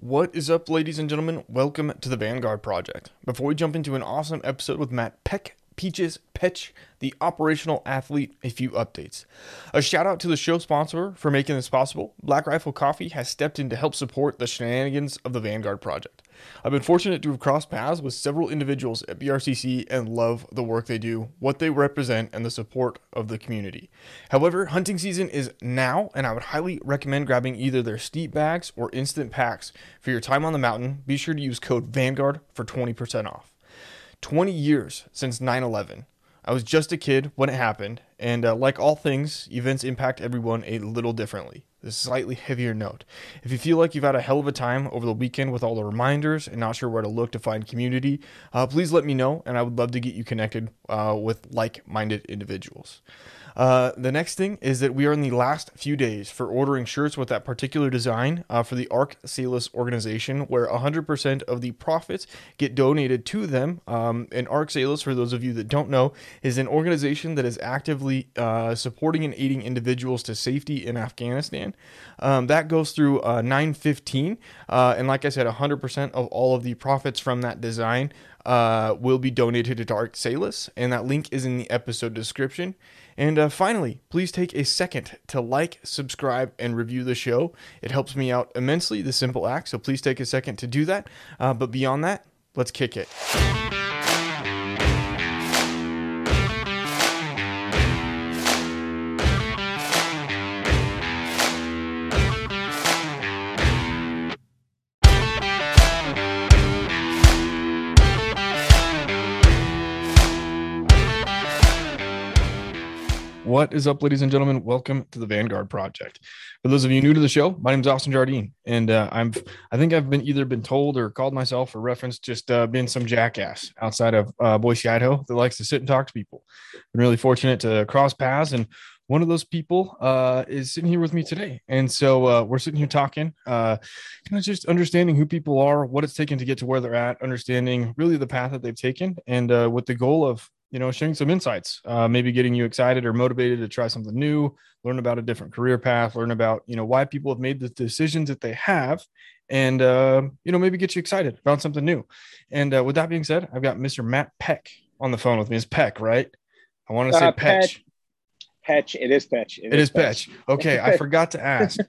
What is up, ladies and gentlemen? Welcome to the Vanguard Project. Before we jump into an awesome episode with Matt Peck, Peaches Pech, the operational athlete, a few updates. A shout out to the show sponsor for making this possible. Black Rifle Coffee has stepped in to help support the shenanigans of the Vanguard Project. I've been fortunate to have crossed paths with several individuals at BRCC and love the work they do, what they represent, and the support of the community. However, hunting season is now, and I would highly recommend grabbing either their steep bags or instant packs for your time on the mountain. Be sure to use code Vanguard for 20% off. 20 years since 9 11. I was just a kid when it happened, and uh, like all things, events impact everyone a little differently. This slightly heavier note. If you feel like you've had a hell of a time over the weekend with all the reminders and not sure where to look to find community, uh, please let me know, and I would love to get you connected uh, with like minded individuals. Uh, the next thing is that we are in the last few days for ordering shirts with that particular design uh, for the Ark Salus organization, where 100% of the profits get donated to them. Um, and Ark Salus, for those of you that don't know, is an organization that is actively uh, supporting and aiding individuals to safety in Afghanistan. Um, that goes through uh, 915. Uh, and like I said, 100% of all of the profits from that design uh, will be donated to Ark Salus. And that link is in the episode description. And uh, finally, please take a second to like, subscribe, and review the show. It helps me out immensely, the simple act. So please take a second to do that. Uh, but beyond that, let's kick it. What is up, ladies and gentlemen? Welcome to the Vanguard Project. For those of you new to the show, my name is Austin Jardine, and uh, I'm I think I've been either been told or called myself or referenced just uh, being some jackass outside of uh, Boise, Idaho that likes to sit and talk to people. Been really fortunate to cross paths, and one of those people uh, is sitting here with me today, and so uh, we're sitting here talking, uh, kind of just understanding who people are, what it's taken to get to where they're at, understanding really the path that they've taken, and with the goal of you know, sharing some insights, uh, maybe getting you excited or motivated to try something new, learn about a different career path, learn about, you know, why people have made the decisions that they have, and, uh, you know, maybe get you excited about something new. And uh, with that being said, I've got Mr. Matt Peck on the phone with me. It's Peck, right? I want to say Petch. Petch. It is Petch. it, it is Petch. Petch. Okay, I forgot to ask.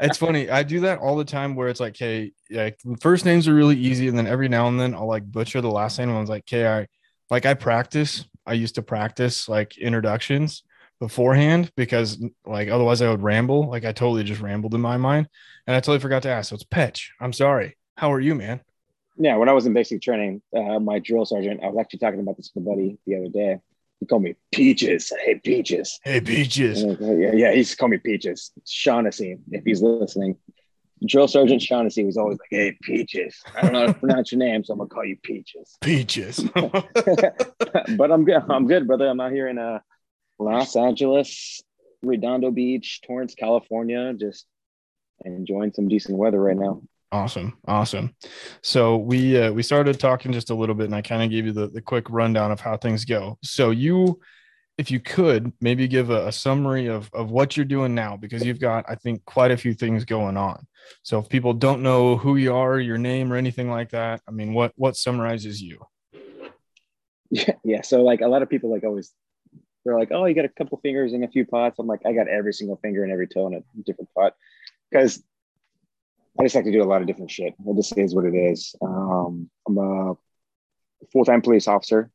it's funny. I do that all the time where it's like, hey, like first names are really easy, and then every now and then I'll like butcher the last name. I was like, okay, I like I practice. I used to practice like introductions beforehand because like otherwise I would ramble. Like I totally just rambled in my mind, and I totally forgot to ask. So it's Petch. I'm sorry. How are you, man? Yeah, when I was in basic training, uh, my drill sergeant, I was actually talking about this with a buddy the other day. He called me Peaches. Hey, Peaches. Hey, Peaches. yeah, yeah, he's called me Peaches. Shaughnessy, if he's listening drill sergeant Shaughnessy was always like, "Hey, Peaches." I don't know how to pronounce your name, so I'm gonna call you Peaches. Peaches. but I'm good. I'm good, brother. I'm out here in uh, Los Angeles, Redondo Beach, Torrance, California, just enjoying some decent weather right now. Awesome, awesome. So we uh, we started talking just a little bit, and I kind of gave you the the quick rundown of how things go. So you if you could maybe give a, a, summary of, of what you're doing now because you've got i think quite a few things going on. So if people don't know who you are your name or anything like that i mean what what summarizes you? Yeah yeah so like a lot of people like always they're like oh you got a couple fingers in a few pots. I'm like i got every single finger and every toe in a different pot. Because i just like to do a lot of different shit. It just is what it is. Um, i'm a full-time police officer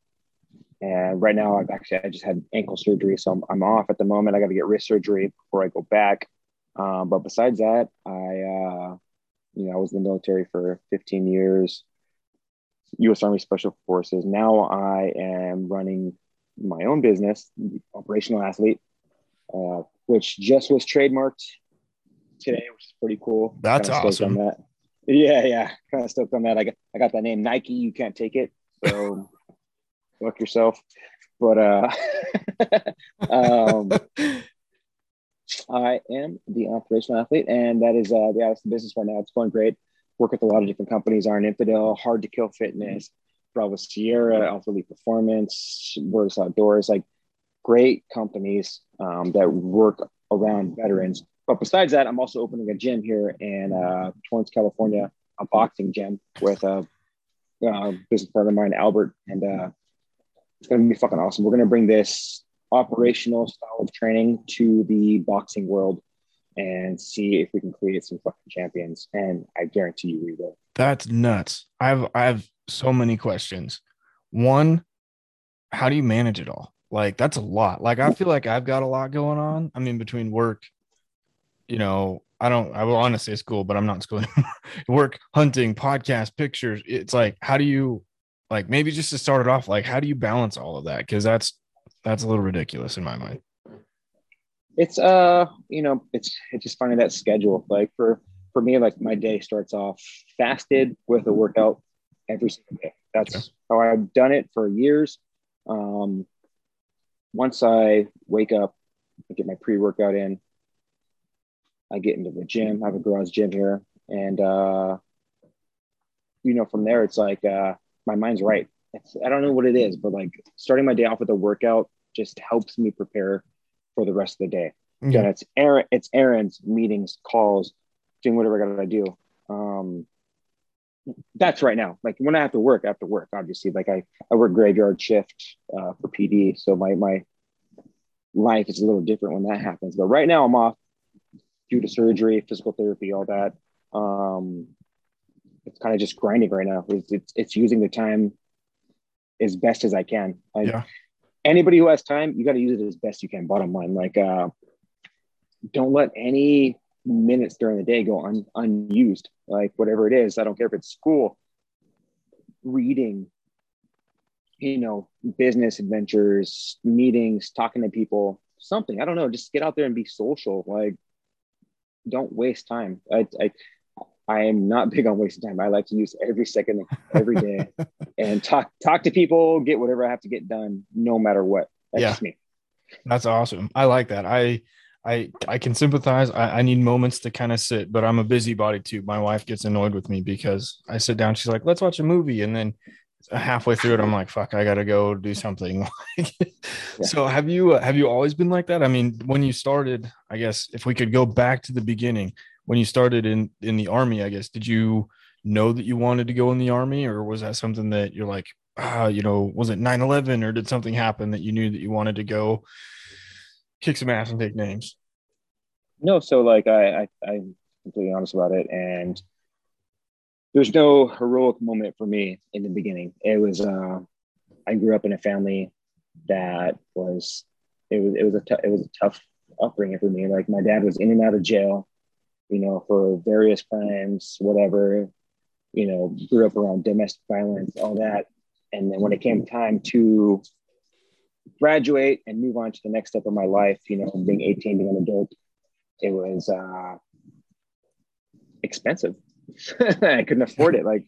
and right now, I've actually I just had ankle surgery, so I'm, I'm off at the moment. I got to get wrist surgery before I go back. Um, but besides that, I uh, you know I was in the military for 15 years, U.S. Army Special Forces. Now I am running my own business, Operational Athlete, uh, which just was trademarked today, which is pretty cool. That's awesome. That. Yeah, yeah, kind of stoked on that. I got I got that name Nike. You can't take it. So fuck yourself. But uh, um, I am the operational athlete, and that is uh, the business right now. It's going great. Work with a lot of different companies: Iron Infidel, Hard to Kill Fitness, Bravo Sierra, Alpha Elite Performance, Versus Outdoors, like great companies um, that work around veterans, but besides that, I'm also opening a gym here in uh, Torrance, California, a boxing gym with a uh, business partner of mine, Albert, and uh, it's going to be fucking awesome. We're going to bring this operational style of training to the boxing world and see if we can create some fucking champions. And I guarantee you we will. That's nuts. I have I have so many questions. One, how do you manage it all? Like that's a lot. Like I feel like I've got a lot going on. I mean, between work, you know, I don't I will honestly say school, but I'm not in school anymore. work, hunting, podcast, pictures. It's like, how do you like maybe just to start it off, like how do you balance all of that? Because that's that's a little ridiculous in my mind. It's uh, you know, it's it's just finding that schedule. Like for for me, like my day starts off fasted with a workout every single day. That's how I've done it for years. Um, once I wake up, I get my pre workout in. I get into the gym. I have a garage gym here, and uh, you know, from there, it's like uh, my mind's right. It's, I don't know what it is, but like starting my day off with a workout just helps me prepare for the rest of the day. Mm-hmm. Again, it's errand, it's errands, meetings, calls, doing whatever I gotta do. Um, that's right now. Like when I have to work, I have to work. Obviously, like I I work graveyard shift uh, for PD, so my my life is a little different when that happens. But right now, I'm off due to surgery, physical therapy, all that. Um, it's kind of just grinding right now. It's, it's, it's using the time as best as I can. Yeah. Anybody who has time, you got to use it as best you can. Bottom line, like uh, don't let any minutes during the day go un, unused. Like whatever it is, I don't care if it's school, reading, you know, business adventures, meetings, talking to people, something. I don't know. Just get out there and be social. Like, don't waste time. I, I, I am not big on wasting time. I like to use every second, every day, and talk talk to people, get whatever I have to get done, no matter what. That's yeah. me. That's awesome. I like that. I I I can sympathize. I, I need moments to kind of sit, but I'm a busybody too. My wife gets annoyed with me because I sit down. She's like, "Let's watch a movie," and then halfway through it, I'm like, "Fuck, I gotta go do something." yeah. So have you uh, have you always been like that? I mean, when you started, I guess if we could go back to the beginning, when you started in in the army, I guess did you know that you wanted to go in the army, or was that something that you're like, ah, you know, was it 9/11, or did something happen that you knew that you wanted to go? kick some ass and take names. No, so like I, I I'm completely honest about it, and there's no heroic moment for me in the beginning. It was uh, I grew up in a family that was it was it was a t- it was a tough upbringing for me. Like my dad was in and out of jail, you know, for various crimes, whatever. You know, grew up around domestic violence, all that, and then when it came time to graduate and move on to the next step of my life, you know, being 18, being an adult, it was uh, expensive. I couldn't afford it. Like,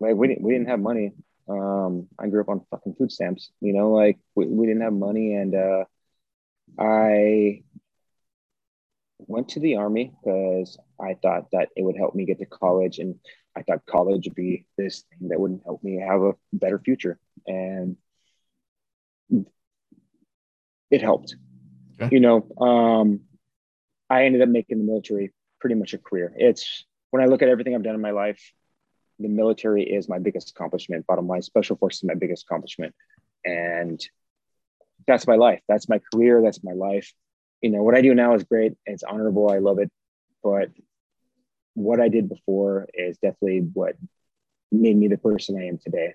like we didn't, we didn't have money. Um, I grew up on fucking food stamps, you know, like we, we didn't have money. And uh, I went to the army because I thought that it would help me get to college. And I thought college would be this thing that wouldn't help me have a better future. And it helped. Okay. You know, um, I ended up making the military pretty much a career. It's when I look at everything I've done in my life, the military is my biggest accomplishment. Bottom line, special forces is my biggest accomplishment, and that's my life. That's my career. That's my life. You know what I do now is great. It's honorable. I love it, but what I did before is definitely what made me the person I am today.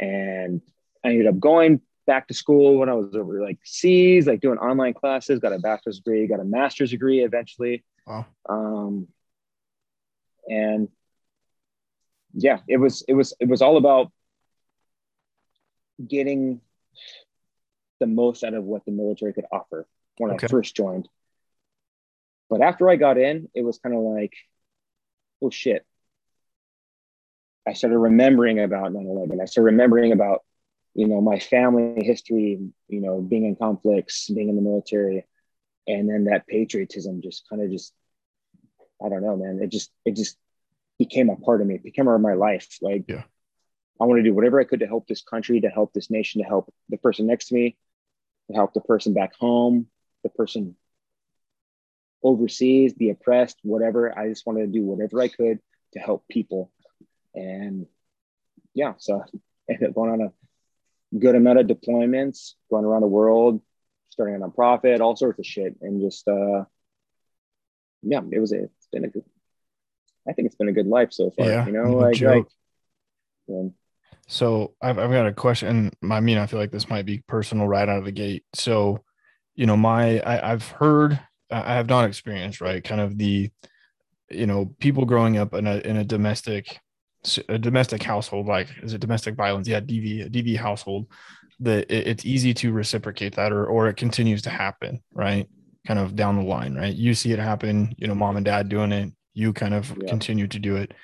And I ended up going back to school when I was over like C's, like doing online classes, got a bachelor's degree, got a master's degree eventually. Wow. Um, and yeah, it was, it was, it was all about getting the most out of what the military could offer when okay. I first joined. But after I got in, it was kind of like, oh shit. I started remembering about 9 11. I started remembering about you know my family history you know being in conflicts being in the military and then that patriotism just kind of just i don't know man it just it just became a part of me it became part of my life like yeah i want to do whatever i could to help this country to help this nation to help the person next to me to help the person back home the person overseas, be oppressed, whatever. I just wanted to do whatever I could to help people. And yeah, so I ended up going on a good amount of deployments, going around the world, starting a nonprofit, all sorts of shit. And just uh yeah, it was a, it's been a good I think it's been a good life so far. Yeah, you know, no like, joke. like So I've, I've got a question. and I mean, I feel like this might be personal right out of the gate. So, you know, my I, I've heard, I have not experienced, right? Kind of the, you know, people growing up in a in a domestic, a domestic household, like is it domestic violence? Yeah, DV, a DV household. That it, it's easy to reciprocate that, or or it continues to happen, right? Kind of down the line, right? You see it happen. You know, mom and dad doing it. You kind of Yeah. continue to do it.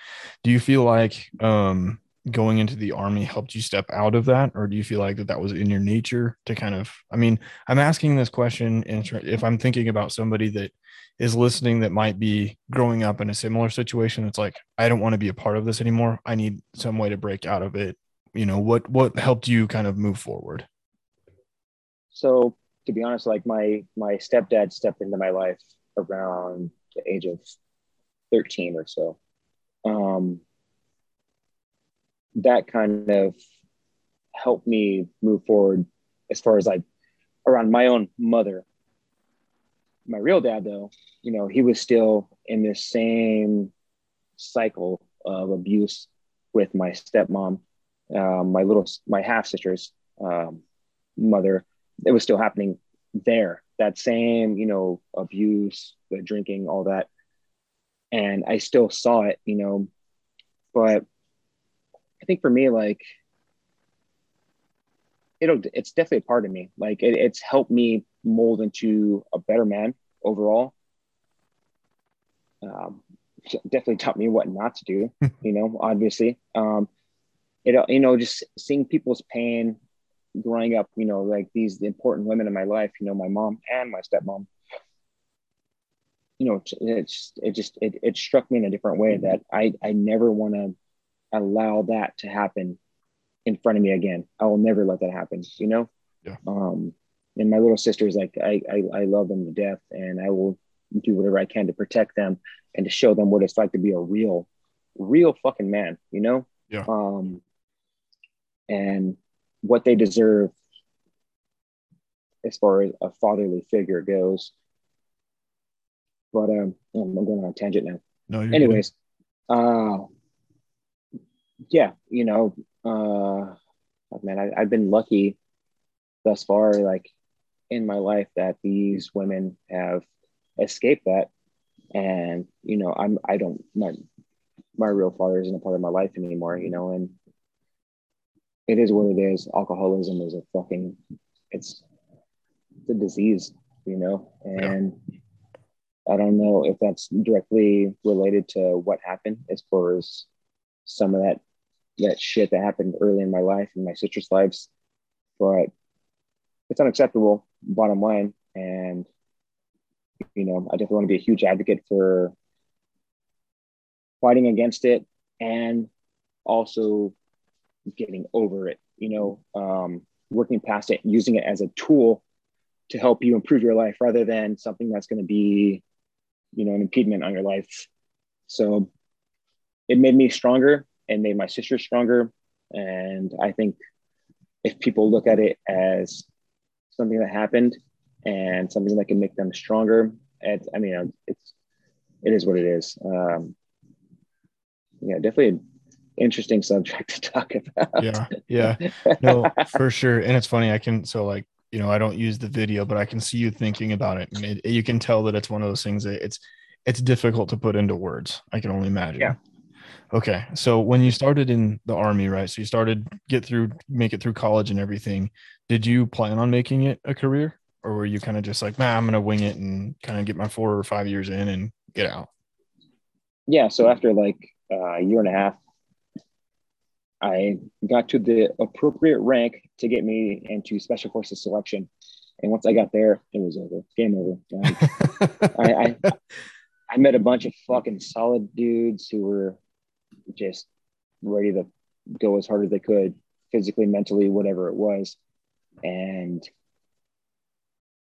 Do you feel like um going into the army helped you step out of that? Or do you feel like that that was in your nature to kind of i mean i'm asking this question if i'm thinking about somebody that is listening that might be growing up in a similar situation it's like i don't want to be a part of this anymore. I need some way to break out of it. You know what what helped you kind of move forward? So to be honest, like my my stepdad stepped into my life around the age of 13 or so. Um, that kind of helped me move forward as far as like around my own mother. My real dad, though, you know, he was still in this same cycle of abuse with my stepmom, um, my little, my half sister's um, mother. It was still happening there. That same, you know, abuse, the drinking, all that. And I still saw it, you know, but I think for me, like, it'll, it's definitely a part of me. Like, it, it's helped me mold into a better man overall. Um, definitely taught me what not to do, you know, obviously. Um, it, you know, just seeing people's pain growing up, you know, like these important women in my life, you know, my mom and my stepmom, you know, it's, it just, it, it struck me in a different way that I, I never want to allow that to happen in front of me again. I will never let that happen, you know? Yeah. Um, and my little sisters, like I, I, I love them to death and I will do whatever I can to protect them and to show them what it's like to be a real, real fucking man, you know? Yeah. Um, and what they deserve as far as a fatherly figure goes. But um, I'm going on a tangent now. no Anyways, uh, yeah, you know, uh, man, I, I've been lucky thus far, like in my life, that these women have escaped that, and you know, I'm I don't my my real father isn't a part of my life anymore, you know, and it is what it is. Alcoholism is a fucking it's a disease, you know, and I don't know if that's directly related to what happened as far as some of that that shit that happened early in my life and my sister's lives, but it's unacceptable. Bottom line, and you know, I definitely want to be a huge advocate for fighting against it and also getting over it. You know, um, working past it, using it as a tool to help you improve your life rather than something that's going to be, you know, an impediment on your life. So it made me stronger and made my sister stronger. And I think if people look at it as something that happened and something that can make them stronger, it's, I mean, it's, it is what it is. Um, yeah, definitely an interesting subject to talk about. yeah yeah no for sure and it's funny i can so like you know i don't use the video but i can see you thinking about it and it, you can tell that it's one of those things that it's it's difficult to put into words i can only imagine Yeah. Okay so when you started in the army right so you started get through make it through college and everything did you plan on making it a career? Or were you kind of just like man i'm gonna wing it and kind of get my four or five years in and get out yeah so after like uh, a year and a half i got to the appropriate rank to get me into special forces selection. And once i got there it was over. Game over. I, I i met a bunch of fucking solid dudes who were just ready to go as hard as they could physically mentally whatever it was and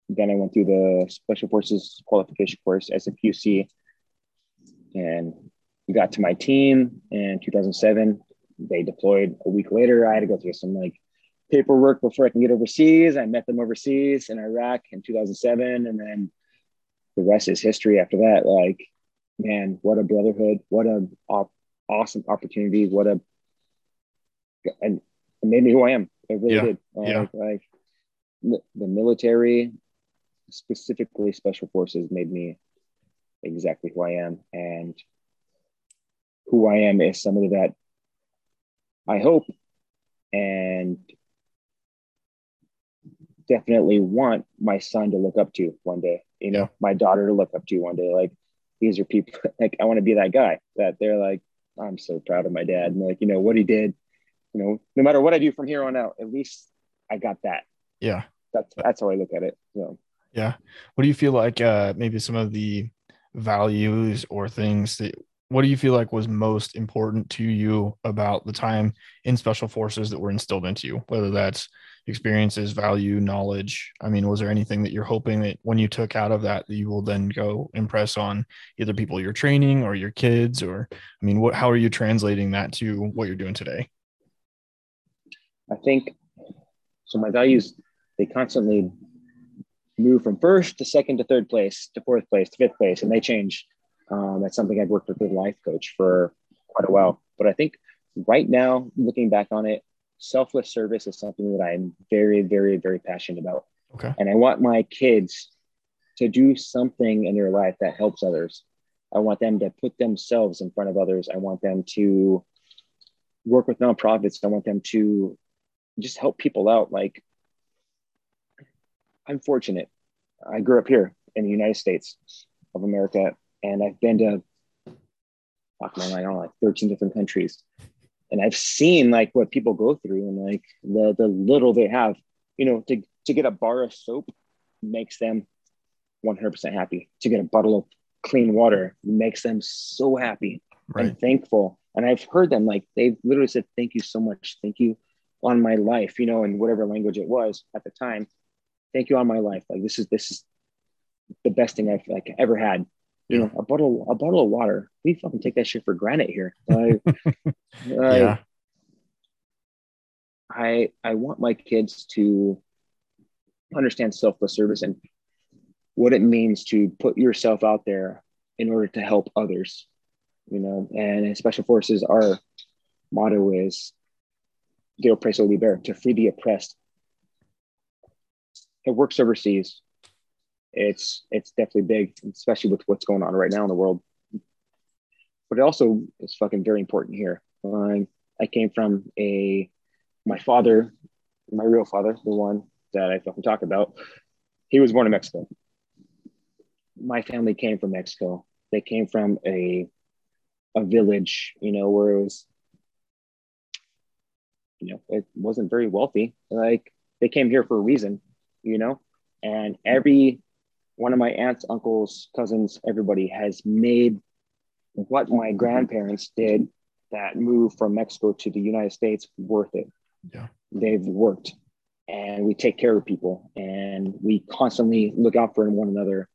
then I went through the Special Forces qualification course as a QC, and got to my team in 2007. They deployed a week later. I had to go through some like paperwork before I can get overseas. I met them overseas in Iraq in 2007, and then the rest is history. After that, like, man, what a brotherhood! What a awesome opportunity! What a and it made me who I am. It really Yeah. did. Uh, yeah. Like, the military, specifically special forces, made me exactly who I am, and who I am is somebody that I hope and definitely want my son to look up to one day. You know, Yeah. my daughter to look up to one day. Like these are people. Like I want to be that guy that they're like, I'm so proud of my dad, and like you know what he did. You know, no matter what I do from here on out, at least I got that. Yeah. That's that's how I look at it. So Yeah. What do you feel like uh maybe some of the values or things that what do you feel like was most important to you about the time in special forces that were instilled into you? Whether that's experiences, value, knowledge. I mean, was there anything that you're hoping that when you took out of that that you will then go impress on either people you're training or your kids or I mean, what how are you translating that to what you're doing today? I think so. My values they constantly move from first to second to third place to fourth place to fifth place, and they change. Um, that's something I've worked with a life coach for quite a while. But I think right now, looking back on it, selfless service is something that I'm very, very, very passionate about. Okay. And I want my kids to do something in their life that helps others. I want them to put themselves in front of others. I want them to work with nonprofits. I want them to just help people out. Like, I'm fortunate. I grew up here in the United States of America, and I've been to, fuck man, I don't know, like 13 different countries. And I've seen like what people go through and like the, the little they have, you know, to, to get a bar of soap makes them 100% happy. To get a bottle of clean water makes them so happy Right. and thankful. And I've heard them like they've literally said, Thank you so much. Thank you on my life, you know, in whatever language it was at the time. Thank you on my life. Like this is this is the best thing I've like ever had. You know, a bottle, a bottle of water. We fucking take that shit for granted here. Like, Yeah. I I want my kids to understand selfless service and what it means to put yourself out there in order to help others. You know, and in special forces, our motto is "De oppresso liber," to free the oppressed. It works overseas. It's it's definitely big, especially with what's going on right now in the world. But it also is fucking very important here. Um, I came from a my father, my real father, the one that I fucking talk about, he was born in Mexico. My family came from Mexico. They came from a a village, you know, where it was, you know, it wasn't very wealthy. Like they came here for a reason, you know, and every one of my aunts, uncles, cousins, everybody has made what my grandparents did that move from Mexico to the United States worth it. Yeah. They've worked and we take care of people and we constantly look out for one another.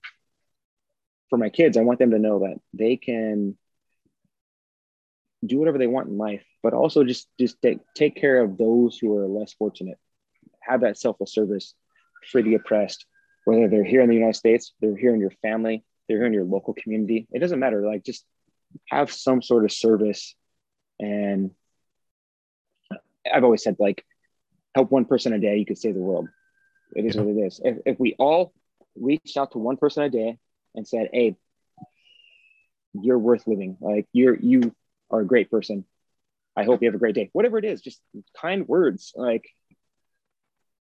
For my kids, I want them to know that they can do whatever they want in life, but also just just take take care of those who are less fortunate. Have that selfless service for the oppressed, whether they're here in the United States, they're here in your family, they're here in your local community. It doesn't matter. Like just have some sort of service. And I've always said, like, help one person a day, you could save the world. It is what it is. If, if we all reached out to one person a day and said, hey, you're worth living, like you're you are a great person. I hope you have a great day. Whatever it is, just kind words. Like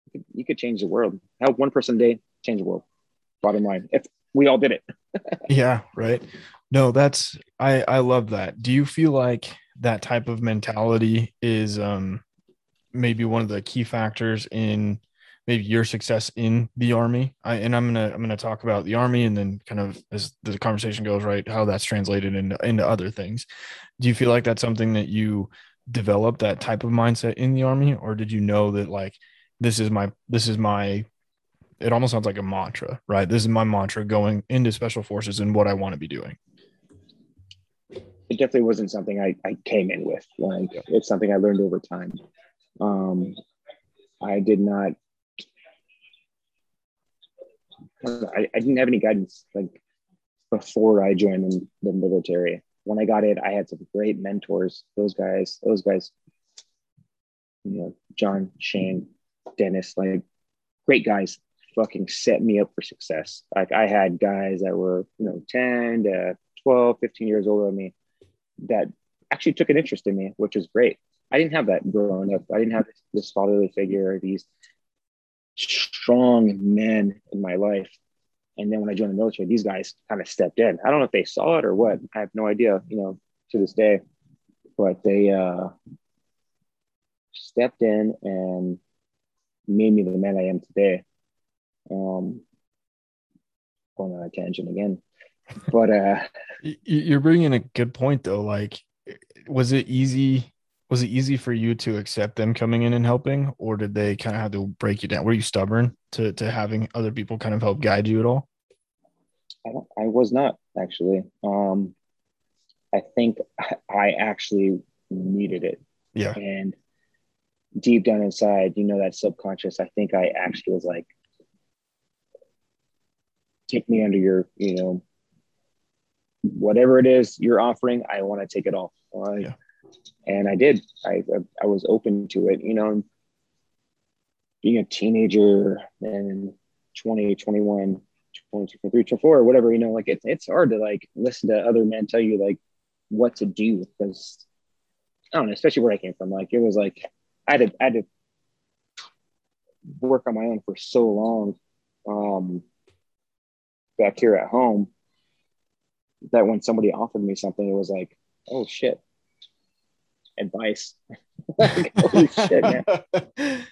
you could, you could change the world. Help one person a day, change the world. Bottom line. If we all did it. yeah right no that's i i love that do you feel like that type of mentality is um maybe one of the key factors in maybe your success in the army I, and i'm gonna i'm gonna talk about the army and then kind of as the conversation goes right how that's translated into into other things do you feel like that's something that you developed that type of mindset in the army or did you know that like this is my this is my it almost sounds like a mantra, right? This is my mantra going into special forces and what I want to be doing. It definitely wasn't something I, I came in with. Like it's something I learned over time. Um, I did not. I, I didn't have any guidance like before I joined the, the military. When I got it, I had some great mentors. Those guys, those guys, you know, John, Shane, Dennis, like great guys fucking set me up for success. Like I had guys that were, you know, 10 to 12, 15 years older than me that actually took an interest in me, which was great. I didn't have that growing up. I didn't have this fatherly figure, these strong men in my life. And then when I joined the military, these guys kind of stepped in. I don't know if they saw it or what. I have no idea, you know, to this day. But they uh, stepped in and made me the man I am today. Um, going on a tangent again, but uh, you're bringing a good point though. Like, was it easy? Was it easy for you to accept them coming in and helping, or did they kind of have to break you down? Were you stubborn to to having other people kind of help guide you at all? I, I was not actually. Um, I think I actually needed it. Yeah. And deep down inside, you know, that subconscious, I think I actually was like, take me under your, you know, whatever it is you're offering, I want to take it all. Yeah. And I did. I, I was open to it, you know, being a teenager and 20, 21, 22, 23, 24, whatever, you know, like it's, it's hard to like listen to other men tell you like what to do because I don't know, especially where I came from. Like it was like I had to, I had to work on my own for so long um, back here at home that when somebody offered me something, it was like, oh shit, advice. like, holy shit, man.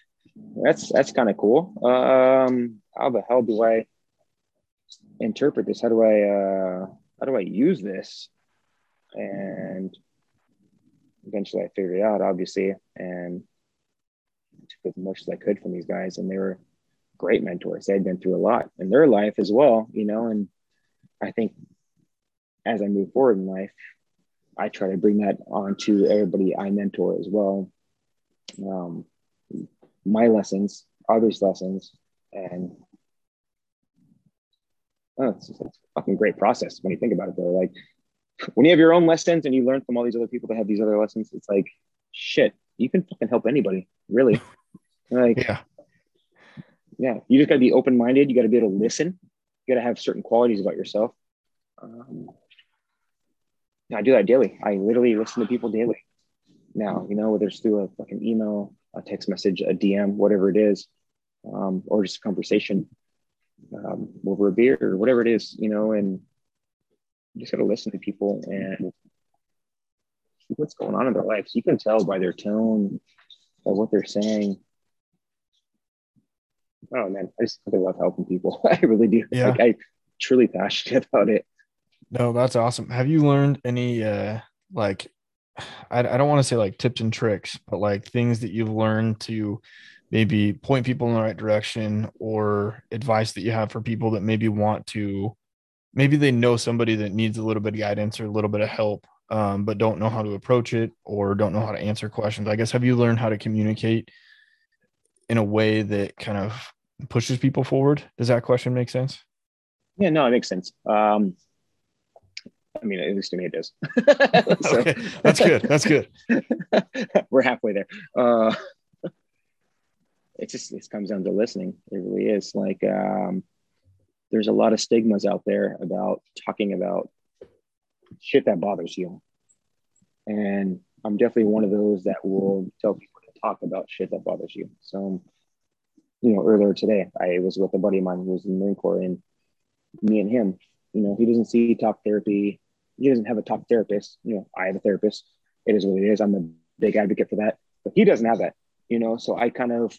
That's that's kind of cool. Um, how the hell do I interpret this? How do I uh, how do I use this? And eventually, I figured it out, obviously, and took as much as I could from these guys, and they were great mentors. They had been through a lot in their life as well, you know. And I think as I move forward in life, I try to bring that on to everybody I mentor as well. Um, my lessons, others' lessons, and oh, it's, it's a fucking great process when you think about it. Though, like when you have your own lessons and you learn from all these other people that have these other lessons, it's like shit. You can fucking help anybody, really. Like, yeah, yeah. You just got to be open minded. You got to be able to listen. You got to have certain qualities about yourself. Um, I do that daily. I literally listen to people daily now. You know, whether it's through a fucking email, a text message, a DM, whatever it is, um, or just a conversation um, over a beer or whatever it is. You know, and you just got to listen to people and see what's going on in their lives. You can tell by their tone, by what they're saying oh man, I just I love helping people. I really do. Yeah. Like I truly passionate about it. No, that's awesome. Have you learned any uh like I, I don't want to say like tips and tricks, but like things that you've learned to maybe point people in the right direction or advice that you have for people that maybe want to maybe they know somebody that needs a little bit of guidance or a little bit of help um, but don't know how to approach it or don't know how to answer questions i guess have you learned how to communicate in a way that kind of pushes people forward. Does that question make sense? Yeah, no, it makes sense. Um, I mean, at least to me, it does. so, okay, that's good. That's good. We're halfway there. Uh, it just it comes down to listening. It really is. Like, um, there's a lot of stigmas out there about talking about shit that bothers you, and I'm definitely one of those that will tell people to talk about shit that bothers you. So you know, earlier today, I was with a buddy of mine who was in the Marine Corps, and me and him, you know, he doesn't see talk therapy. He doesn't have a talk therapist. You know, I have a therapist. It is what it is. I'm a big advocate for that, but he doesn't have that. You know, so I kind of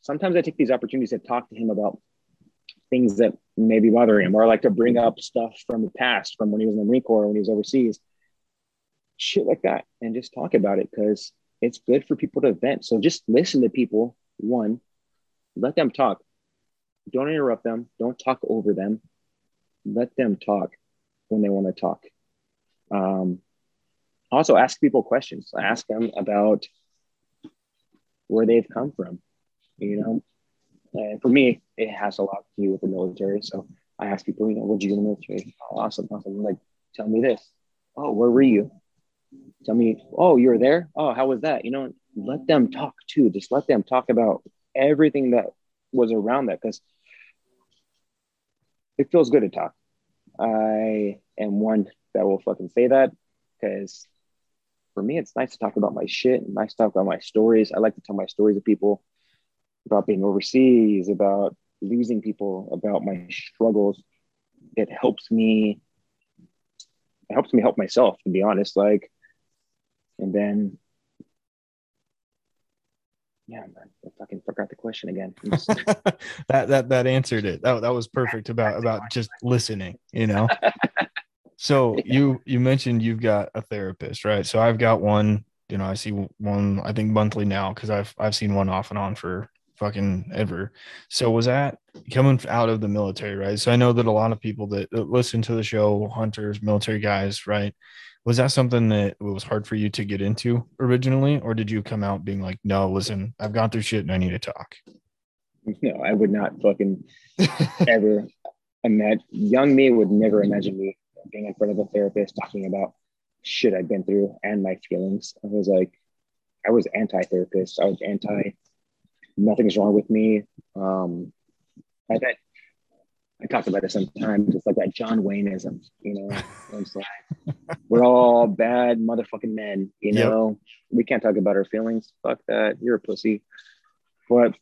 sometimes I take these opportunities to talk to him about things that may be bothering him, or I like to bring up stuff from the past, from when he was in the Marine Corps, when he was overseas, shit like that, and just talk about it because it's good for people to vent. So just listen to people. One, let them talk. don't interrupt them. Don't talk over them. Let them talk when they want to talk. Um, also, ask people questions. Ask them about where they've come from. You know, and for me, it has a lot to do with the military. So I ask people, you know, what did you do in the military? Oh, awesome, awesome. Like, tell me this. Oh, where were you? Tell me. Oh, you were there. Oh, how was that? You know, let them talk too. Just let them talk about everything that was around that because it feels good to talk. I am one that will fucking say that because for me, it's nice to talk about my shit and nice to talk about my stories. I like to tell my stories to people about being overseas, about losing people, about my struggles. It helps me. It helps me help myself, to be honest. Like, and then yeah, man, I fucking forgot the question again. that that that answered it. That that was perfect about about just listening. You know. so yeah. you you mentioned you've got a therapist, right? So I've got one. You know, I see one. I think monthly now because I've I've seen one off and on for fucking ever. So was that coming out of the military, right? So I know that a lot of people that, that listen to the show, hunters, military guys, right? Was that something that was hard for you to get into originally? Or did you come out being like no listen i've gone through shit and i need to talk. No i would not fucking ever imagine young me would never imagine me being in front of a therapist talking about shit i've been through and my feelings. I was like i was anti-therapist. I was anti nothing's wrong with me. Um i bet I talked about it sometimes. It's like that John Wayneism, you know. It's like we're all bad motherfucking men, you know. Yep. We can't talk about our feelings. Fuck that. You're a pussy. But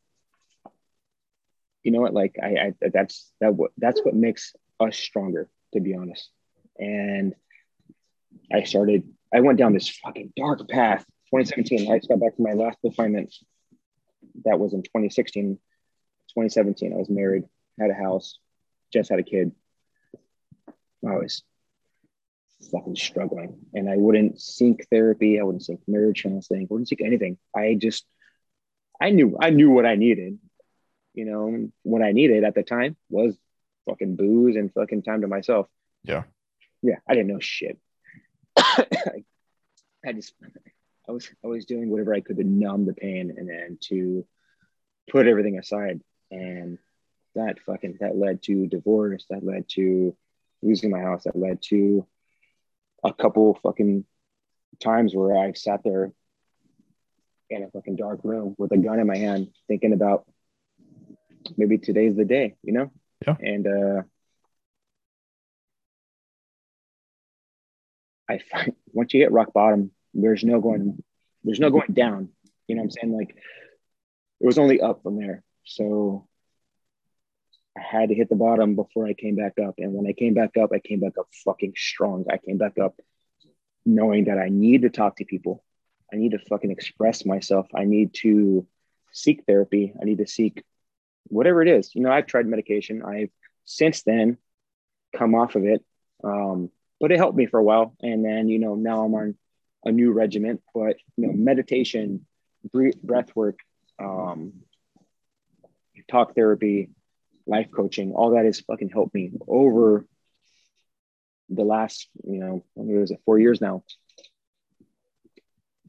you know what? Like I, I that's that what that's what makes us stronger, to be honest. And I started. I went down this fucking dark path. 2017. I just got back from my last deployment. That was in 2016. 2017. I was married, had a house, just had a kid, I was fucking struggling. And I wouldn't seek therapy. I wouldn't seek marriage counseling. I wouldn't seek anything. I just, I knew, I knew what I needed. You know, what I needed at the time was fucking booze and fucking time to myself. Yeah. Yeah. I didn't know shit. I just, I was, I was doing whatever I could to numb the pain and then to put everything aside. And that fucking that led to divorce that led to losing my house that led to a couple fucking times where i sat there in a fucking dark room with a gun in my hand thinking about maybe today's the day you know? Yeah. And uh i find once you hit rock bottom there's no going there's no going down you know what i'm saying? Like it was only up from there. So I had to hit the bottom before I came back up. And when I came back up, I came back up fucking strong. I came back up knowing that I need to talk to people. I need to fucking express myself. I need to seek therapy. I need to seek whatever it is. You know, I've tried medication. I've since then come off of it. Um, but it helped me for a while. And then, you know, now I'm on a new regiment, but you know, meditation, breath work, um, talk therapy, life coaching, all that has fucking helped me over the last, you know, what was it, four years now.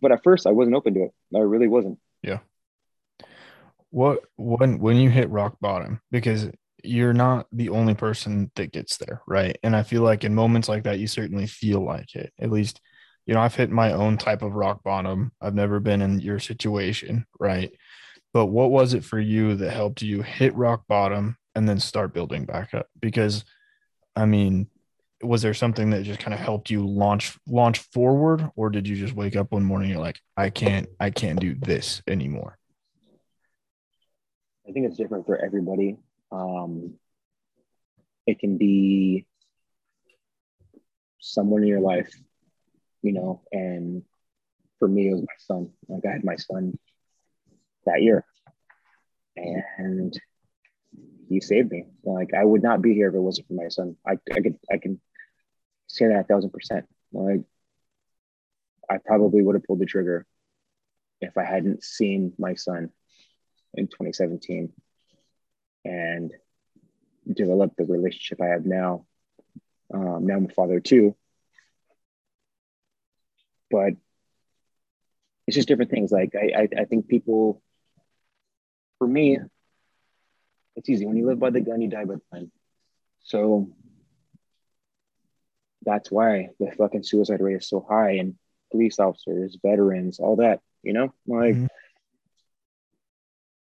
But at first I wasn't open to it. I really wasn't. Yeah. What when when you hit rock bottom, because you're not the only person that gets there, right? And I feel like in moments like that, you certainly feel like it. At least, you know, I've hit my own type of rock bottom. I've never been in your situation, right? But what was it for you that helped you hit rock bottom and then start building back up. Because i mean was there something that just kind of helped you launch launch forward or did you just wake up one morning you're like i can't i can't do this anymore i think it's different for everybody. Um it can be someone in your life you know and for me it was my son. Like i had my son that year. And he saved me. Like I would not be here if it wasn't for my son. I, I could I can say that a thousand percent. Like I probably would have pulled the trigger if I hadn't seen my son in 2017 and develop the relationship I have now. Um, now I'm a father too. But it's just different things. Like I, I, I think people, for me, it's easy. When you live by the gun, you die by the gun. So that's why the fucking suicide rate is so high and police officers, veterans, all that, you know, like mm-hmm.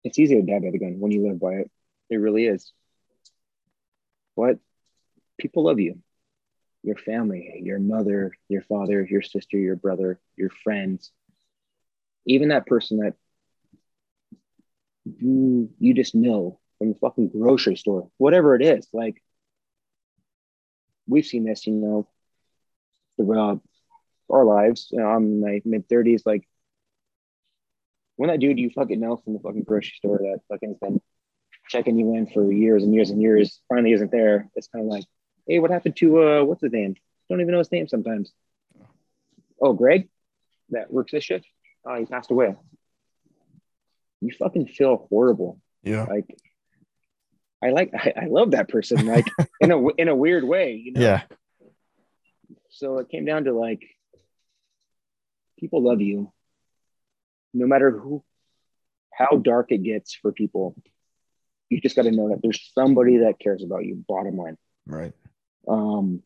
it's easy to die by the gun when you live by it. It really is. But people love you, your family, your mother, your father, your sister, your brother, your friends, even that person that you, you just know from the fucking grocery store, whatever it is. Like, we've seen this, you know, throughout our lives. You know, I'm in my mid 30s. Like, when that dude you fucking know from the fucking grocery store that fucking has been checking you in for years and years and years finally isn't there, it's kind of like, hey, what happened to uh, what's his name? Don't even know his name sometimes. Oh, Greg, that works this shift. Oh, he passed away. You fucking feel horrible. Yeah. Like, I like, I, I love that person. Like in a in a weird way. You know? Yeah. So it came down to like, people love you, no matter who, how dark it gets for people you just got to know that there's somebody that cares about you bottom line right um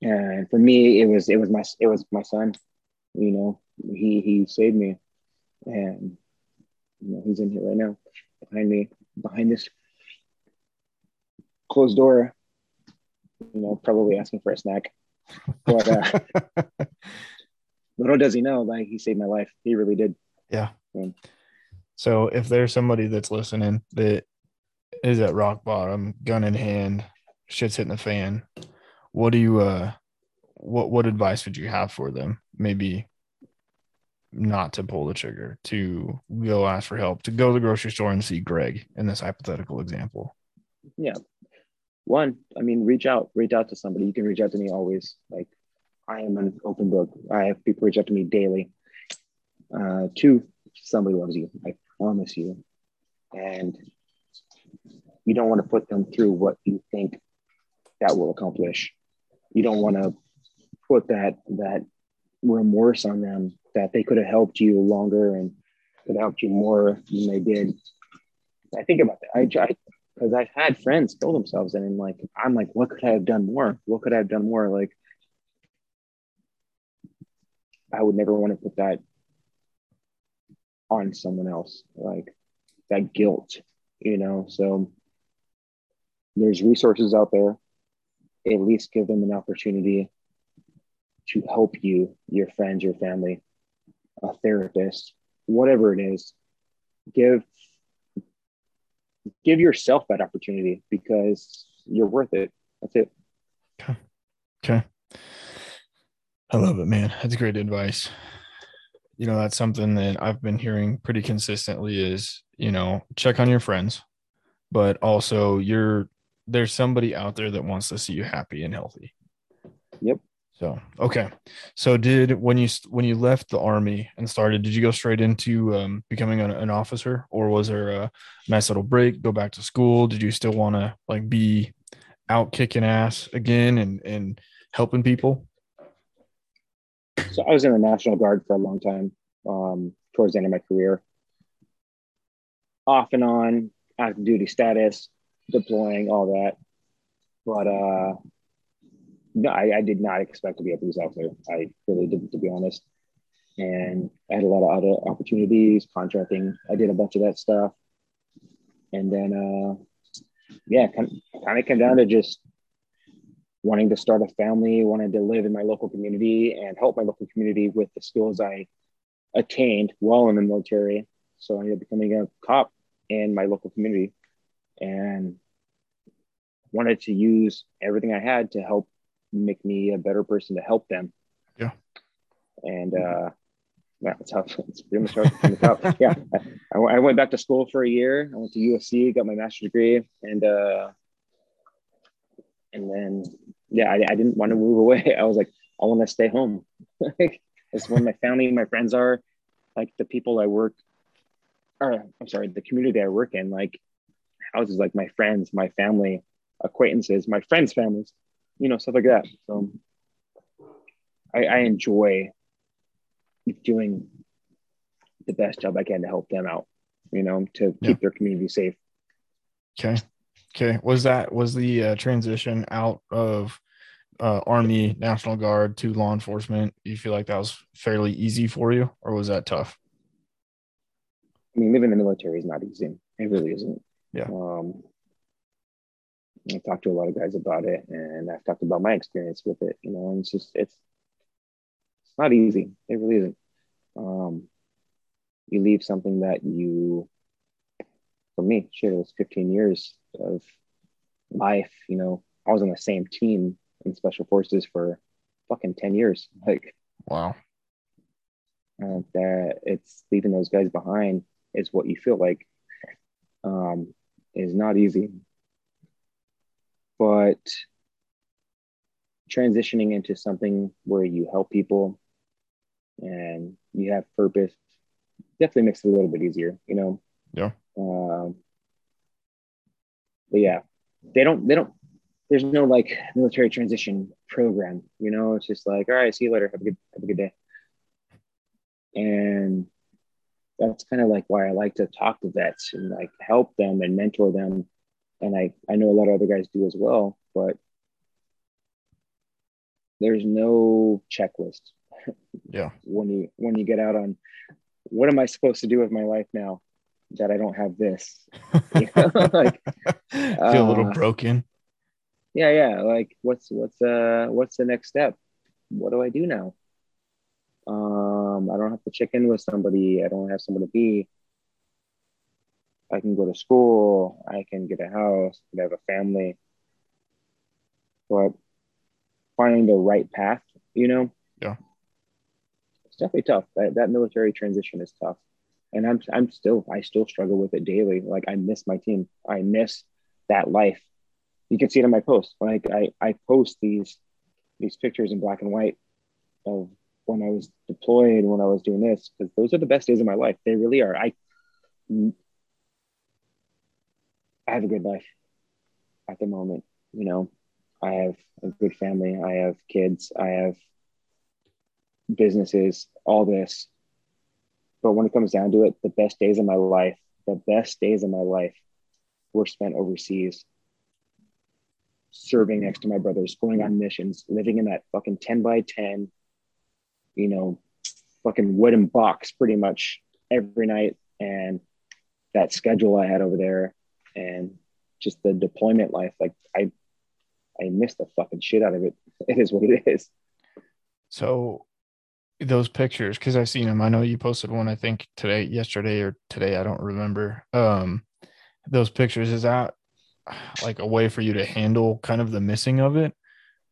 and for me it was it was my it was my son you know he he saved me and you know he's in here right now behind me behind this closed door you know probably asking for a snack but uh little does he know like he saved my life he really did yeah so if there's somebody that's listening that is at rock bottom, gun in hand, shit's hitting the fan. What do you uh what what advice would you have for them? Maybe not to pull the trigger, to go ask for help, to go to the grocery store and see Greg in this hypothetical example. Yeah. One, I mean, reach out, reach out to somebody. You can reach out to me always. Like I am an open book. I have people reach out to me daily. Uh, two, somebody loves you. I promise you. And you don't want to put them through what you think that will accomplish. You don't want to put that that remorse on them that they could have helped you longer and could have helped you more than they did. I think about that. I try because I've had friends kill themselves, and I'm like, I'm like, what could I have done more? What could I have done more? Like, I would never want to put that on someone else, like that guilt, you know. So there's resources out there at least give them an opportunity to help you your friends your family a therapist whatever it is give give yourself that opportunity because you're worth it. That's it. Okay. Okay. I love it man. That's great advice. You know that's something that i've been hearing pretty consistently is you know check on your friends but also you're there's somebody out there that wants to see you happy and healthy. Yep. So okay. So did when you when you left the army and started, did you go straight into um, becoming an, an, officer, or was there a nice little break? Go back to school? Did you still want to like be out kicking ass again and and helping people? So I was in the National Guard for a long time. Um, towards the end of my career, off and on, active duty status, deploying, all that. But uh, no, I, I, did not expect to be a police officer. I really didn't, to be honest. And I had a lot of other opportunities, contracting. I did a bunch of that stuff. And then, uh, yeah, kind of, kind of came down to just wanting to start a family, wanted to live in my local community and help my local community with the skills I attained while in the military. So I ended up becoming a cop in my local community and wanted to use everything I had to help make me a better person to help them. Yeah. And uh, yeah, that's how it's pretty much how it's Yeah. I, I, went back to school for a year. I went to USC, got my master's degree, and uh, and then yeah, I, I didn't want to move away. I was like, I want to stay home. like, it's where my family, my friends are, like the people I work, or I'm sorry, the community I work in. Like houses, like my friends, my family. acquaintances, my friends' families, you know, stuff like that. So I, I enjoy doing the best job I can to help them out, you know, to keep their community safe. Okay. Okay. Was that was the uh, transition out of uh, Army, National Guard to law enforcement? You feel like that was fairly easy for you, or was that tough? I mean, living in the military is not easy. It really isn't. Yeah. Um, I talked to a lot of guys about it, and I've talked about my experience with it. You know, and it's just it's it's not easy. It really isn't. Um, you leave something that you, for me, shit, it was 15 years of life. You know, I was on the same team in special forces for fucking 10 years. Like, wow. Uh, that it's leaving those guys behind is what you feel like um, is not easy. But transitioning into something where you help people and you have purpose definitely makes it a little bit easier, you know? Yeah. Um, but yeah, they don't, they don't, there's no like military transition program, you know? It's just like, all right, see you later. Have a good, have a good day. And that's kind of like why I like to talk to vets and like help them and mentor them. And I, I know a lot of other guys do as well, but there's no checklist. Yeah. when you when you get out on what am I supposed to do with my life now that I don't have this? You know? like feel a little uh, broken. yeah, yeah. Like what's what's uh what's the next step? What do I do now? Um, I don't have to check in with somebody. I don't have someone to be. I can go to school. I can get a house. I can have a family. But finding the right path, you know, Yeah. it's definitely tough. That that military transition is tough, and I'm I'm still I still struggle with it daily. Like I miss my team. I miss that life. You can see it in my post when I I, I post these these pictures in black and white of when I was deployed, when I was doing this, because those are the best days of my life. They really are. I I have a good life at the moment. You know, I have a good family. I have kids. I have businesses, all this. But when it comes down to it, the best days of my life, the best days of my life were spent overseas, serving next to my brothers, going on missions, living in that fucking 10 by 10, you know, fucking wooden box pretty much every night. And that schedule I had over there and just the deployment life, like I, I missed the fucking shit out of it. It is what it is. So those pictures, because I've seen them. I know you posted one, I think today, yesterday or today, I don't remember. Um, those pictures, is that like a way for you to handle kind of the missing of it?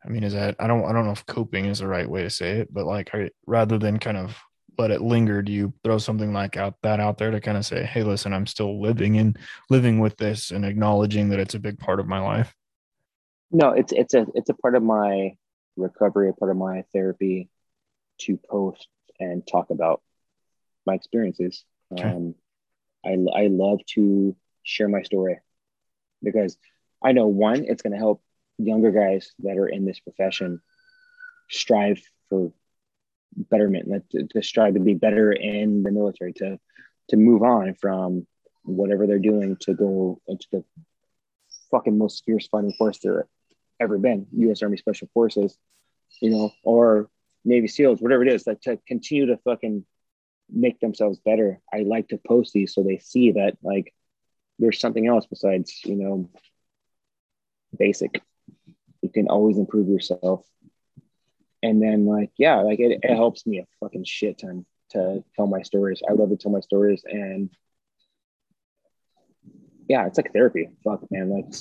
I mean, is that I don't I don't know if coping is the right way to say it, but like rather than kind of let it lingered, you throw something like out that out there to kind of say, hey, listen, I'm still living and living with this and acknowledging that it's a big part of my life? No, it's it's a it's a part of my recovery, a part of my therapy to post and talk about my experiences. Okay. Um, I I love to share my story because I know one, it's going to help younger guys that are in this profession strive for betterment, that- to, to strive to be better in the military, to to move on from whatever they're doing to go into the fucking most fierce fighting force there ever been, U.S. Army Special Forces, you know, or Navy SEALs, whatever it is, like to continue to fucking make themselves better. I like to post these so they see that like there's something else besides, you know, basic. You can always improve yourself. And then like, yeah, like it, it mm-hmm. helps me a fucking shit ton to tell my stories. I love to tell my stories and yeah, it's like therapy. Fuck man, like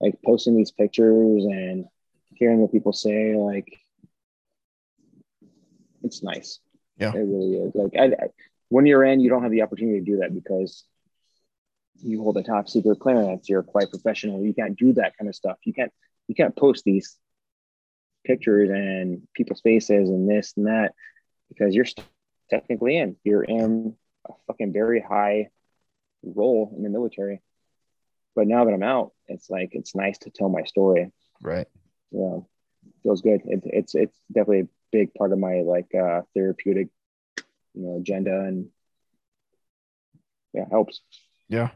like posting these pictures and hearing what people say, like it's nice. Yeah. It really is. Like I, I- when you're in, you don't have the opportunity to do that because you hold a top secret clearance. You're quite professional. You can't do that kind of stuff. You can't you can't post these pictures and people's faces and this and that because you're technically in. You're in a fucking very high role in the military. but now that I'm out, it's like it's nice to tell my story. Right. Yeah, feels good. It, it's it's definitely a big part of my like uh, therapeutic, you know, agenda, and yeah, helps. Yeah.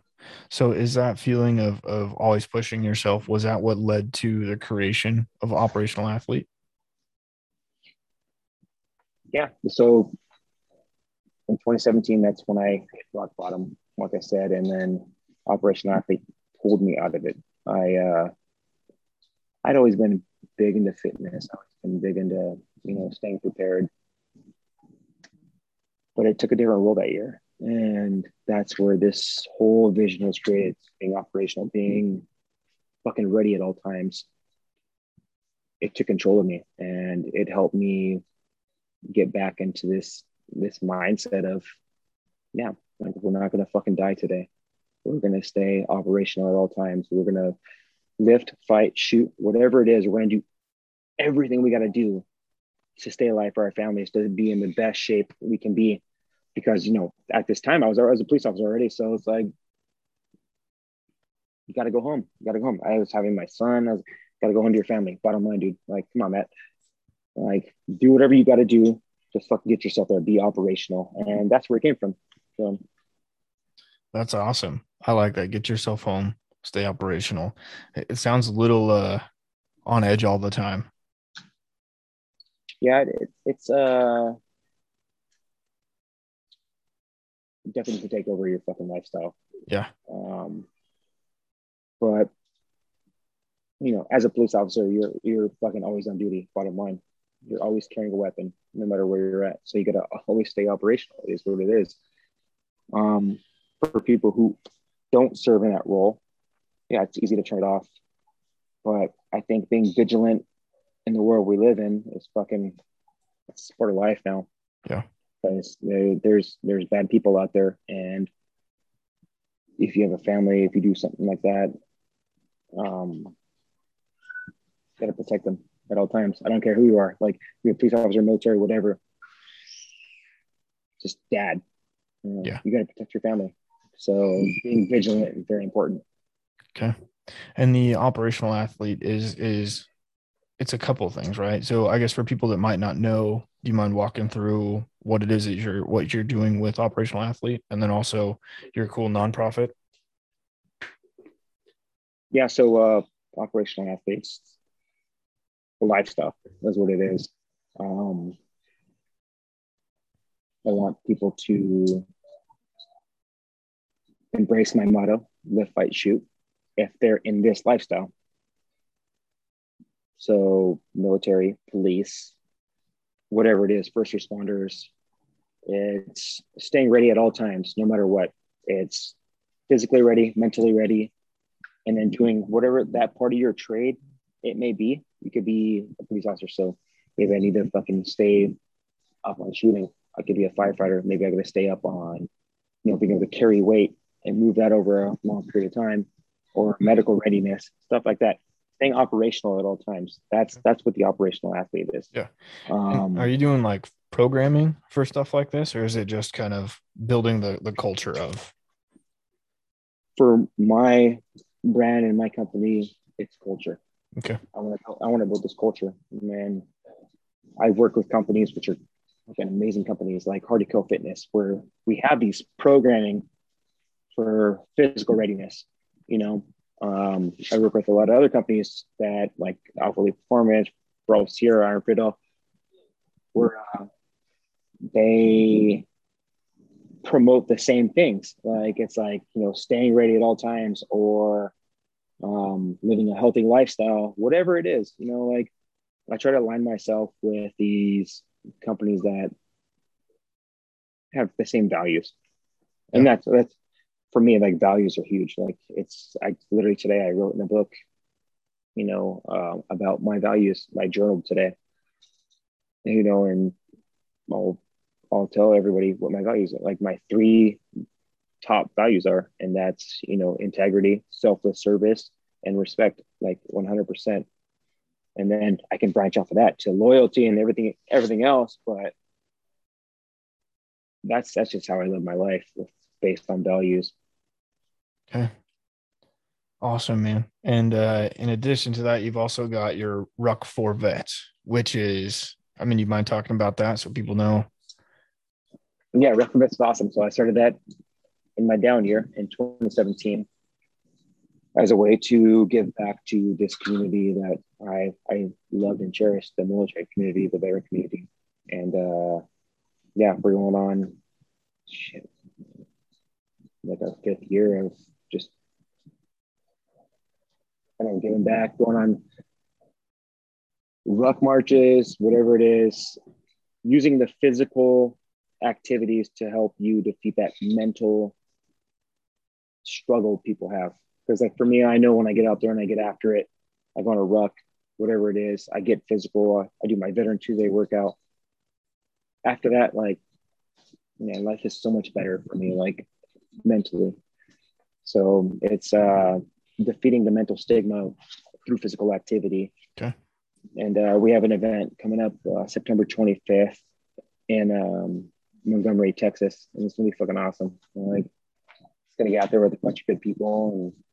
So is that feeling of of always pushing yourself was that what led to the creation of operational athlete? Yeah. So in 2017, that's when I hit rock bottom, like I said, and then operational athlete pulled me out of it. I uh, I'd always been big into fitness. I've been big into you know staying prepared, but it took a different role that year, and that's where this whole vision was created: being operational, being fucking ready at all times. It took control of me, and it helped me get back into this this mindset of, yeah, like we're not gonna fucking die today. We're gonna stay operational at all times. We're gonna lift, fight, shoot, whatever it is. We're gonna do everything we got to do to stay alive for our families, to be in the best shape we can be. Because you know, at this time, I was I was a police officer already, so it's like you got to go home. You got to go home. I was having my son. I was got to go home to your family. Bottom line, dude. Like, come on, Matt. Like, do whatever you got to do. Just fucking get yourself there. Be operational, and that's where it came from. So that's awesome. I like that. Get yourself home. Stay operational. It sounds a little uh, on edge all the time yeah, it, it's uh definitely can take over your fucking lifestyle. Yeah. Um, but you know, as a police officer, you're you're fucking always on duty. Bottom line, you're always carrying a weapon, no matter where you're at. So you gotta always stay operational. Is what it is. Um, for people who don't serve in that role, yeah, it's easy to turn it off. But I think being vigilant in the world we live in is fucking it's part of life now. Yeah. Because there's there's bad people out there, and if you have a family, if you do something like that, um, gotta protect them at all times. I don't care who you are, like you're a police officer, military, whatever. Just dad. You know, yeah. You gotta protect your family. So being vigilant is very important. Okay. And the operational athlete is is it's a couple of things, right? So I guess for people that might not know, do you mind walking through what it is that you're what you're doing with Operational Athlete, and then also your cool nonprofit? Yeah, so uh, Operational Athletes, lifestyle is what it is. Um, I want people to embrace my motto: live, fight, shoot. If they're in this lifestyle, so, military, police, whatever it is, first responders, it's staying ready at all times, no matter what. It's physically ready, mentally ready, and then doing whatever that part of your trade it may be. You could be a police officer. So, maybe I need to fucking stay up on shooting. I could be a firefighter. Maybe I got to stay up on, you know, being able to carry weight and move that over a long period of time, or medical readiness, stuff like that staying operational at all times. That's that's what the operational athlete is. Yeah. Um, Are you doing like programming for stuff like this, or is it just kind of building the the culture of? For my brand and my company, it's culture. Okay. I want to I want to build this culture, man. I work with companies which are again amazing companies like Hardy Co Fitness, where we have these programming for physical readiness. You know, um, I work with a lot of other companies that like Alpha Performance, Bravo Sierra, Iron Fiddle, where uh, they promote the same things. Like it's like, you know, staying ready at all times or um, living a healthy lifestyle, whatever it is, you know, like I try to align myself with these companies that have the same values. And that's, that's, for me, like values are huge. Like it's, I literally today I wrote in a book, you know, uh, about my values. I journaled today, you know, and I'll I'll tell everybody what my values are. Like my three top values are, and that's you know integrity, selfless service, and respect. Like one hundred percent. And then I can branch off of that to loyalty and everything everything else, but that's that's just how I live my life with based on values. Okay. Awesome, man. And uh, in addition to that, you've also got your Ruck for Vets, which is, I mean, you mind talking about that so people know? Yeah, Ruck for Vets is awesome. So I started that in my down year in 2017 as a way to give back to this community that I I loved and cherished, the military community, the veteran community. And uh, yeah, we're going on shit, like our fifth year of just kind of giving back, going on ruck marches, whatever it is, using the physical activities to help you defeat that mental struggle people have. Because like for me, I know when I get out there and I get after it, I go on a ruck, whatever it is, I get physical. I do my veteran Tuesday workout. After that, like, man, life is so much better for me, like mentally. So it's uh defeating the mental stigma through physical activity. Okay. And uh, we have an event coming up uh, September 25th in um, Montgomery, Texas, and it's gonna be fucking awesome. Like, it's gonna get out there with a bunch of good people and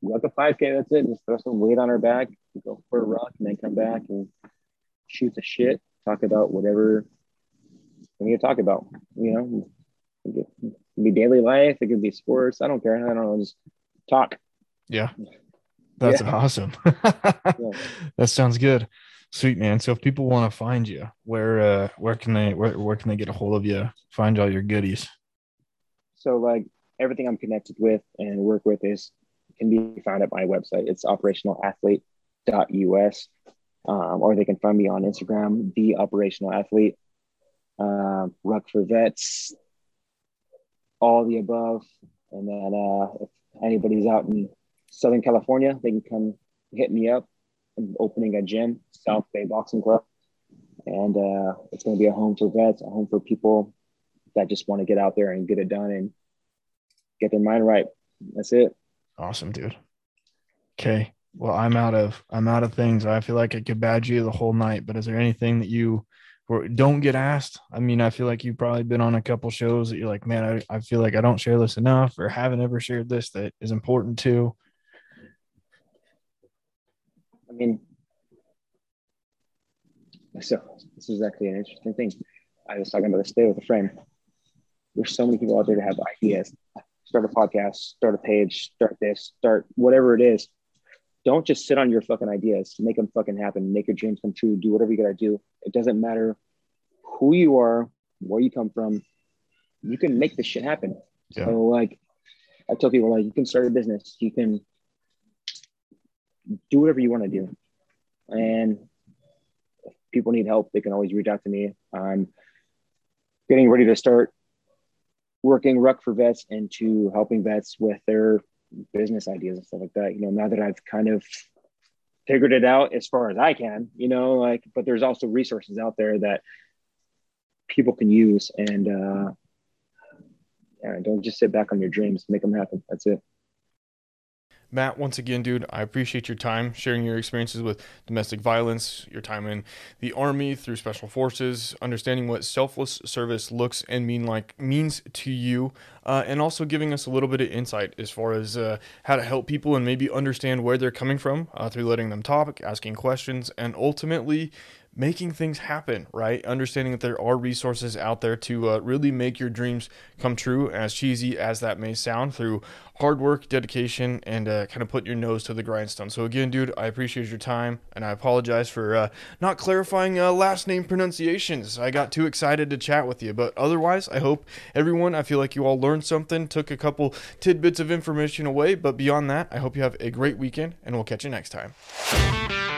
we got the 5K. That's it. Just throw some weight on our back, go for a ruck, and then come back and shoot the shit. Talk about whatever we need to talk about. You know, could be daily life. It could be sports. I don't care. I don't know. Just talk. Yeah. That's Yeah. awesome. That sounds good. Sweet man. So if people want to find you, where uh where can they where, where can they get a hold of you? Find all your goodies. So like everything I'm connected with and work with is can be found at my website. It's operationalathlete.us. Um, or they can find me on Instagram, the operational athlete, um, Ruck for Vets, all the above. And then uh, if anybody's out in Southern California, they can come hit me up. I'm opening a gym, South Bay Boxing Club. And uh, it's going to be a home for vets, a home for people that just want to get out there and get it done and get their mind right. That's it. Awesome, dude. Okay. Well, I'm out of I'm out of things. I feel like I could badge you the whole night, but is there anything that you don't get asked? I mean, I feel like you've probably been on a couple shows that you're like, man, I, I feel like I don't share this enough or haven't ever shared this that is important to. I mean, so this is actually an interesting thing. I was talking about this today with a friend. There's so many people out there that have ideas. Start a podcast, start a page, start this, start whatever it is. Don't just sit on your fucking ideas. Make them fucking happen. Make your dreams come true. Do whatever you gotta do. It doesn't matter who you are, where you come from. You can make this shit happen. Yeah. So like, I tell people like, you can start a business. You can do whatever you want to do. And if people need help, they can always reach out to me. I'm getting ready to start working Ruck for Vets into helping vets with their business ideas and stuff like that. You know, now that I've kind of figured it out as far as I can, you know, like, but there's also resources out there that people can use and, uh, yeah, don't just sit back on your dreams, make them happen. That's it. Matt, once again, dude, I appreciate your time sharing your experiences with domestic violence, your time in the army through special forces, understanding what selfless service looks and mean like means to you, uh, and also giving us a little bit of insight as far as uh, how to help people and maybe understand where they're coming from uh, through letting them talk, asking questions, and ultimately making things happen, right? Understanding that there are resources out there to uh, really make your dreams come true, as cheesy as that may sound, through hard work, dedication, and uh, kind of putting your nose to the grindstone. So, again, dude, I appreciate your time, and I apologize for uh, not clarifying uh, last name pronunciations. I got too excited to chat with you, but otherwise, I hope everyone, I feel like you all learned something, took a couple tidbits of information away, but beyond that, I hope you have a great weekend, and we'll catch you next time.